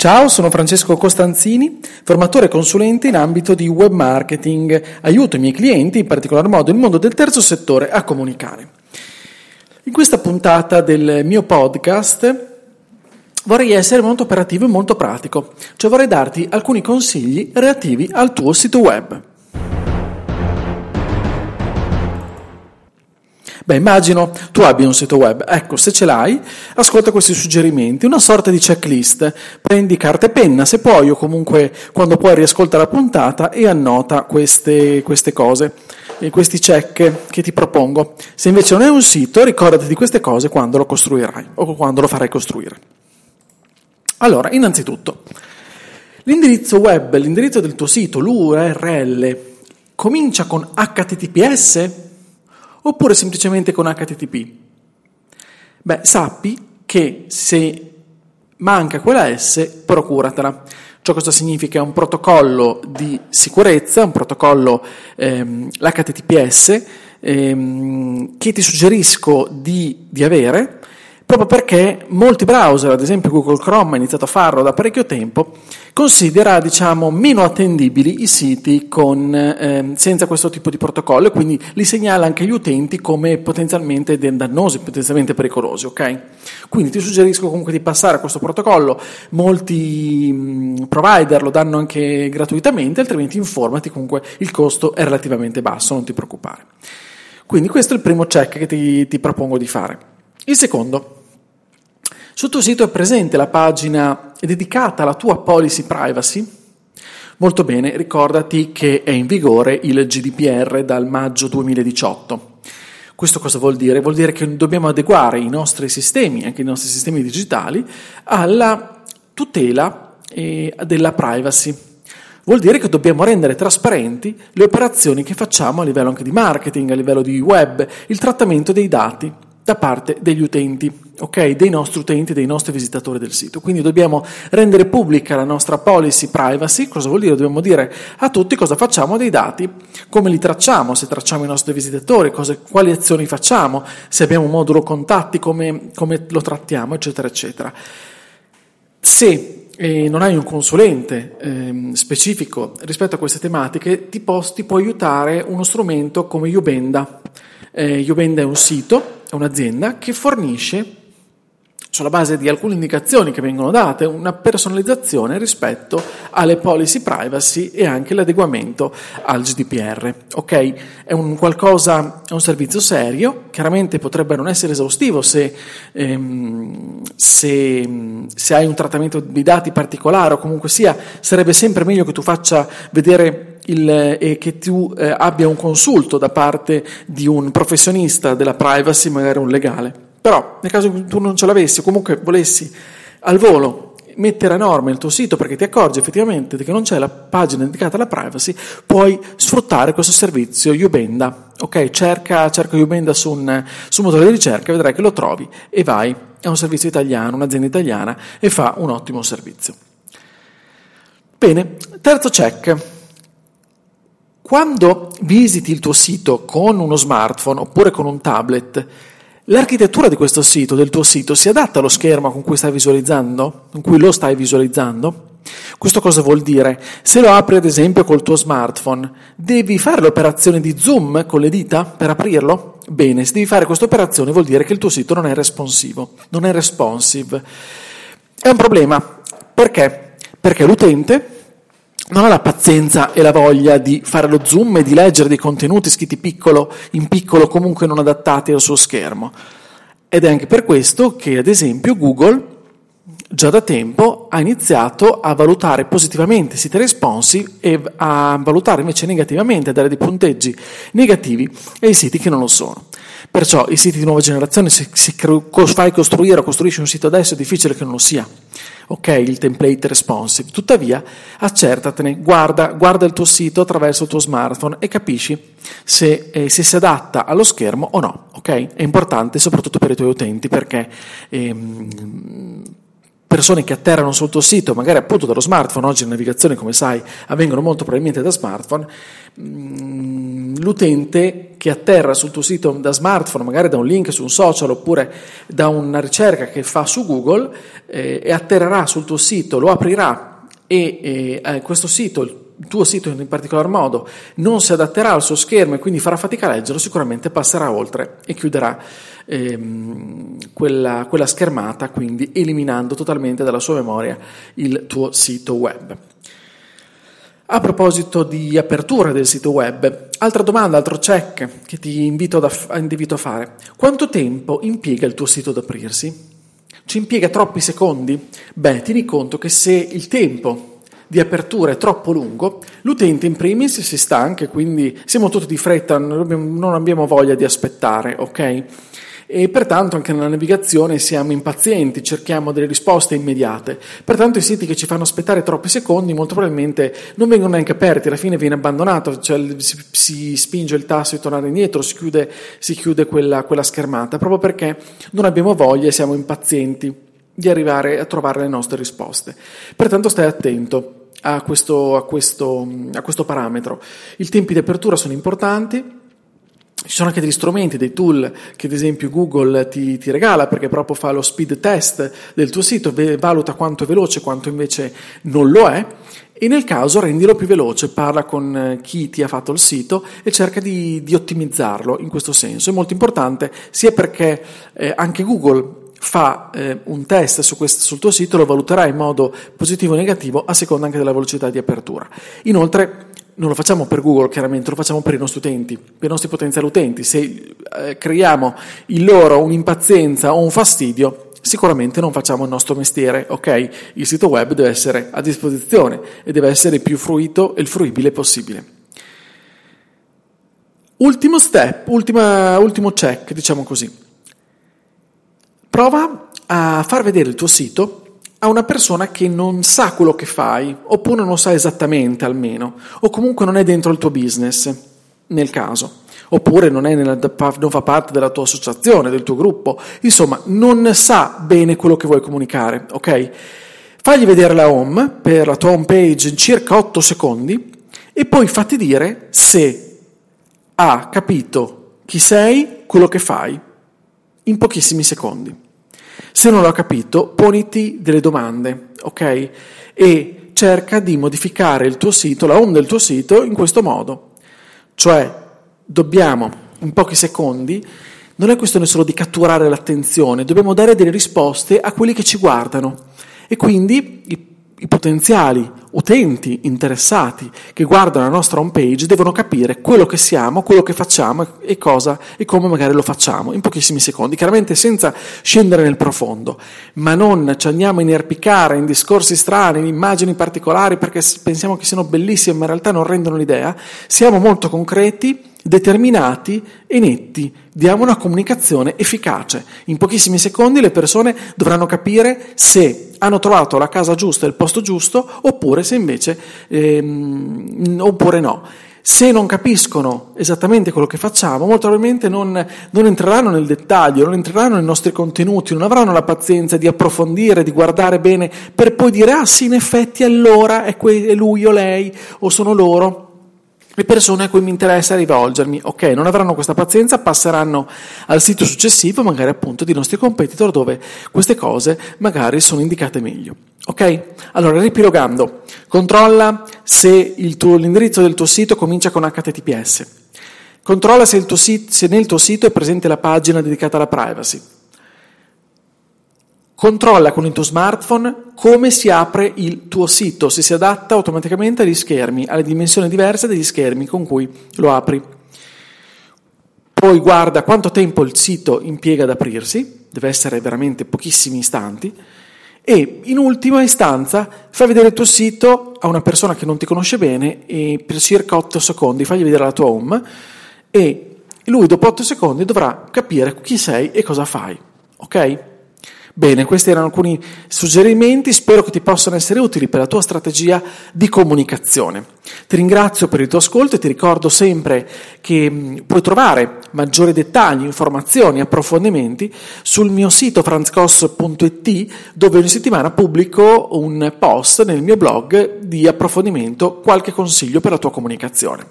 Ciao, sono Francesco Costanzini, formatore e consulente in ambito di web marketing. Aiuto i miei clienti, in particolar modo il mondo del terzo settore, a comunicare. In questa puntata del mio podcast vorrei essere molto operativo e molto pratico, cioè vorrei darti alcuni consigli relativi al tuo sito web. Beh, immagino tu abbia un sito web. Ecco, se ce l'hai, ascolta questi suggerimenti, una sorta di checklist. Prendi carta e penna, se puoi, o comunque quando puoi riascolta la puntata e annota queste, queste cose, questi check che ti propongo. Se invece non è un sito, ricordati di queste cose quando lo costruirai o quando lo farai costruire. Allora, innanzitutto, l'indirizzo web, l'indirizzo del tuo sito, l'URL, comincia con HTTPS oppure semplicemente con HTTP? Beh, sappi che se manca quella S, procuratela. Ciò cosa significa? È un protocollo di sicurezza, un protocollo, ehm, l'HTTPS, ehm, che ti suggerisco di, di avere, proprio perché molti browser, ad esempio Google Chrome ha iniziato a farlo da parecchio tempo, considera diciamo, meno attendibili i siti con, eh, senza questo tipo di protocollo e quindi li segnala anche agli utenti come potenzialmente dannosi, potenzialmente pericolosi. Okay? Quindi ti suggerisco comunque di passare a questo protocollo, molti mh, provider lo danno anche gratuitamente, altrimenti informati, comunque il costo è relativamente basso, non ti preoccupare. Quindi questo è il primo check che ti, ti propongo di fare. Il secondo, sul tuo sito è presente la pagina dedicata alla tua policy privacy? Molto bene, ricordati che è in vigore il GDPR dal maggio 2018. Questo cosa vuol dire? Vuol dire che dobbiamo adeguare i nostri sistemi, anche i nostri sistemi digitali, alla tutela eh, della privacy. Vuol dire che dobbiamo rendere trasparenti le operazioni che facciamo a livello anche di marketing, a livello di web, il trattamento dei dati da parte degli utenti, ok? Dei nostri utenti, dei nostri visitatori del sito. Quindi dobbiamo rendere pubblica la nostra policy privacy. Cosa vuol dire? Dobbiamo dire a tutti cosa facciamo dei dati, come li tracciamo, se tracciamo i nostri visitatori, cose, quali azioni facciamo, se abbiamo un modulo contatti, come, come lo trattiamo, eccetera, eccetera. Se eh, non hai un consulente eh, specifico rispetto a queste tematiche, ti, posso, ti può aiutare uno strumento come Ubenda. Eh, Ubenda è un sito è un'azienda che fornisce, sulla base di alcune indicazioni che vengono date, una personalizzazione rispetto alle policy privacy e anche l'adeguamento al GDPR. Ok? È un qualcosa, è un servizio serio, chiaramente potrebbe non essere esaustivo se, ehm, se, se hai un trattamento di dati particolare o comunque sia, sarebbe sempre meglio che tu faccia vedere il, e che tu eh, abbia un consulto da parte di un professionista della privacy, magari un legale. Però nel caso tu non ce l'avessi o comunque volessi al volo mettere a norma il tuo sito perché ti accorgi effettivamente che non c'è la pagina dedicata alla privacy, puoi sfruttare questo servizio Ubenda. Ok, cerca, cerca Ubenda su un, su un motore di ricerca, vedrai che lo trovi e vai. È un servizio italiano, un'azienda italiana e fa un ottimo servizio. Bene, terzo check. Quando visiti il tuo sito con uno smartphone oppure con un tablet, l'architettura di questo sito, del tuo sito, si adatta allo schermo con cui stai visualizzando, con cui lo stai visualizzando? Questo cosa vuol dire? Se lo apri ad esempio col tuo smartphone, devi fare l'operazione di zoom con le dita per aprirlo? Bene, se devi fare questa operazione vuol dire che il tuo sito non è responsivo, non è responsive. È un problema. Perché? Perché l'utente non ha la pazienza e la voglia di fare lo zoom e di leggere dei contenuti scritti piccolo, in piccolo, comunque non adattati al suo schermo. Ed è anche per questo che, ad esempio, Google già da tempo ha iniziato a valutare positivamente i siti responsive e a valutare invece negativamente, a dare dei punteggi negativi ai siti che non lo sono. Perciò i siti di nuova generazione, se, se fai costruire o costruisci un sito adesso, è difficile che non lo sia ok? Il template responsive. Tuttavia, accertatene, guarda, guarda il tuo sito attraverso il tuo smartphone e capisci se, eh, se si adatta allo schermo o no, ok? È importante soprattutto per i tuoi utenti perché ehm, persone che atterrano sul tuo sito, magari appunto dallo smartphone, oggi le navigazioni come sai avvengono molto probabilmente da smartphone, mm, l'utente che atterra sul tuo sito da smartphone, magari da un link su un social oppure da una ricerca che fa su Google eh, e atterrerà sul tuo sito, lo aprirà e eh, questo sito, tuo sito in particolar modo, non si adatterà al suo schermo e quindi farà fatica a leggerlo, sicuramente passerà oltre e chiuderà ehm, quella, quella schermata, quindi eliminando totalmente dalla sua memoria il tuo sito web. A proposito di apertura del sito web, altra domanda, altro check che ti invito, da, invito, a fare. Quanto tempo impiega il tuo sito ad aprirsi? Ci impiega troppi secondi? Beh, tieni conto che se il tempo di apertura è troppo lungo, l'utente in primis si stanca quindi siamo tutti di fretta, non abbiamo voglia di aspettare, ok? e pertanto anche nella navigazione siamo impazienti, cerchiamo delle risposte immediate. Pertanto i siti che ci fanno aspettare troppi secondi molto probabilmente non vengono neanche aperti, alla fine viene abbandonato, cioè si, si spinge il tasto di tornare indietro, si chiude, si chiude quella, quella schermata, proprio perché non abbiamo voglia e siamo impazienti di arrivare a trovare le nostre risposte. Pertanto stai attento a questo, a questo, a questo parametro. I tempi di apertura sono importanti, ci sono anche degli strumenti, dei tool che ad esempio Google ti, ti, regala perché proprio fa lo speed test del tuo sito, valuta quanto è veloce, quanto invece non lo è e nel caso rendilo più veloce, parla con eh, chi ti ha fatto il sito e cerca di, di ottimizzarlo in questo senso. È molto importante sia perché eh, anche Google fa eh, un test su questo, sul tuo sito, lo valuterà in modo positivo o negativo a seconda anche della velocità di apertura. Inoltre non lo facciamo per Google, chiaramente, lo facciamo per i nostri utenti, per i nostri potenziali utenti. Se eh, creiamo in loro un'impazienza o un fastidio, sicuramente non facciamo il nostro mestiere, ok? Il sito web deve essere a disposizione e deve essere più fruito e il fruibile possibile. Ultimo step, ultima, ultimo check, diciamo così. Prova a far vedere il tuo sito a una persona che non sa quello che fai, oppure non lo sa esattamente almeno, o comunque non è dentro il tuo business, nel caso, oppure non, nella, non, fa parte della tua associazione, del tuo gruppo, insomma, non sa bene quello che vuoi comunicare, ok? Fagli vedere la home per la tua home page in circa 8 secondi e poi fatti dire se ha capito chi sei, quello che fai, in pochissimi secondi. Se non l'ho capito, poniti delle domande, ok? E cerca di modificare il tuo sito, la home del tuo sito, in questo modo. Cioè, dobbiamo, in pochi secondi, non è questione solo di catturare l'attenzione, dobbiamo dare delle risposte a quelli che ci guardano. E quindi i potenziali utenti interessati che guardano la nostra home page devono capire quello che siamo, quello che facciamo e cosa e come magari lo facciamo in pochissimi secondi, chiaramente senza scendere nel profondo, ma non ci andiamo a inerpicare in discorsi strani, in immagini particolari perché pensiamo che siano bellissime ma in realtà non rendono l'idea, siamo molto concreti determinati e netti. Diamo una comunicazione efficace. In pochissimi secondi le persone dovranno capire se hanno trovato la casa giusta e il posto giusto oppure se invece ehm, oppure no. Se non capiscono esattamente quello che facciamo, molto probabilmente non, non, entreranno nel dettaglio, non entreranno nei nostri contenuti, non avranno la pazienza di approfondire, di guardare bene, per poi dire, ah sì, in effetti allora è, que- è lui o lei o sono loro le persone a cui mi interessa rivolgermi. Ok, non avranno questa pazienza, passeranno al sito successivo, magari appunto di nostri competitor, dove queste cose magari sono indicate meglio. Ok? Allora, ripilogando, controlla se tuo, l'indirizzo del tuo sito comincia con HTTPS. Controlla se, sito, se nel tuo sito è presente la pagina dedicata alla privacy. Controlla con il tuo smartphone come si apre il tuo sito, se si adatta automaticamente agli schermi, alle dimensioni diverse degli schermi con cui lo apri. Poi guarda quanto tempo il sito impiega ad aprirsi, deve essere veramente pochissimi istanti, e in ultima istanza fai vedere il tuo sito a una persona che non ti conosce bene e per circa 8 secondi fagli vedere la tua home e lui dopo 8 secondi dovrà capire chi sei e cosa fai. Ok? Bene, questi erano alcuni suggerimenti, spero che ti possano essere utili per la tua strategia di comunicazione. Ti ringrazio per il tuo ascolto e ti ricordo sempre che mm, puoi trovare maggiori dettagli, informazioni, approfondimenti sul mio sito franzcos.it dove ogni settimana pubblico un post nel mio blog di approfondimento, qualche consiglio per la tua comunicazione.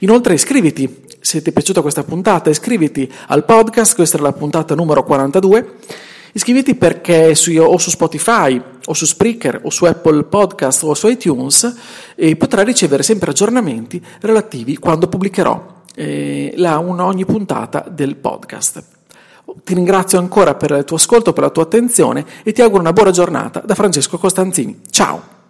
Inoltre iscriviti, se ti è piaciuta questa puntata, iscriviti al podcast, questa è la puntata numero 42 Iscriviti perché su, o su Spotify o su Spreaker o su Apple Podcast o su iTunes e potrai ricevere sempre aggiornamenti relativi quando pubblicherò eh, la, una, ogni puntata del podcast. Ti ringrazio ancora per il tuo ascolto, per la tua attenzione e ti auguro una buona giornata da Francesco Costanzini. Ciao!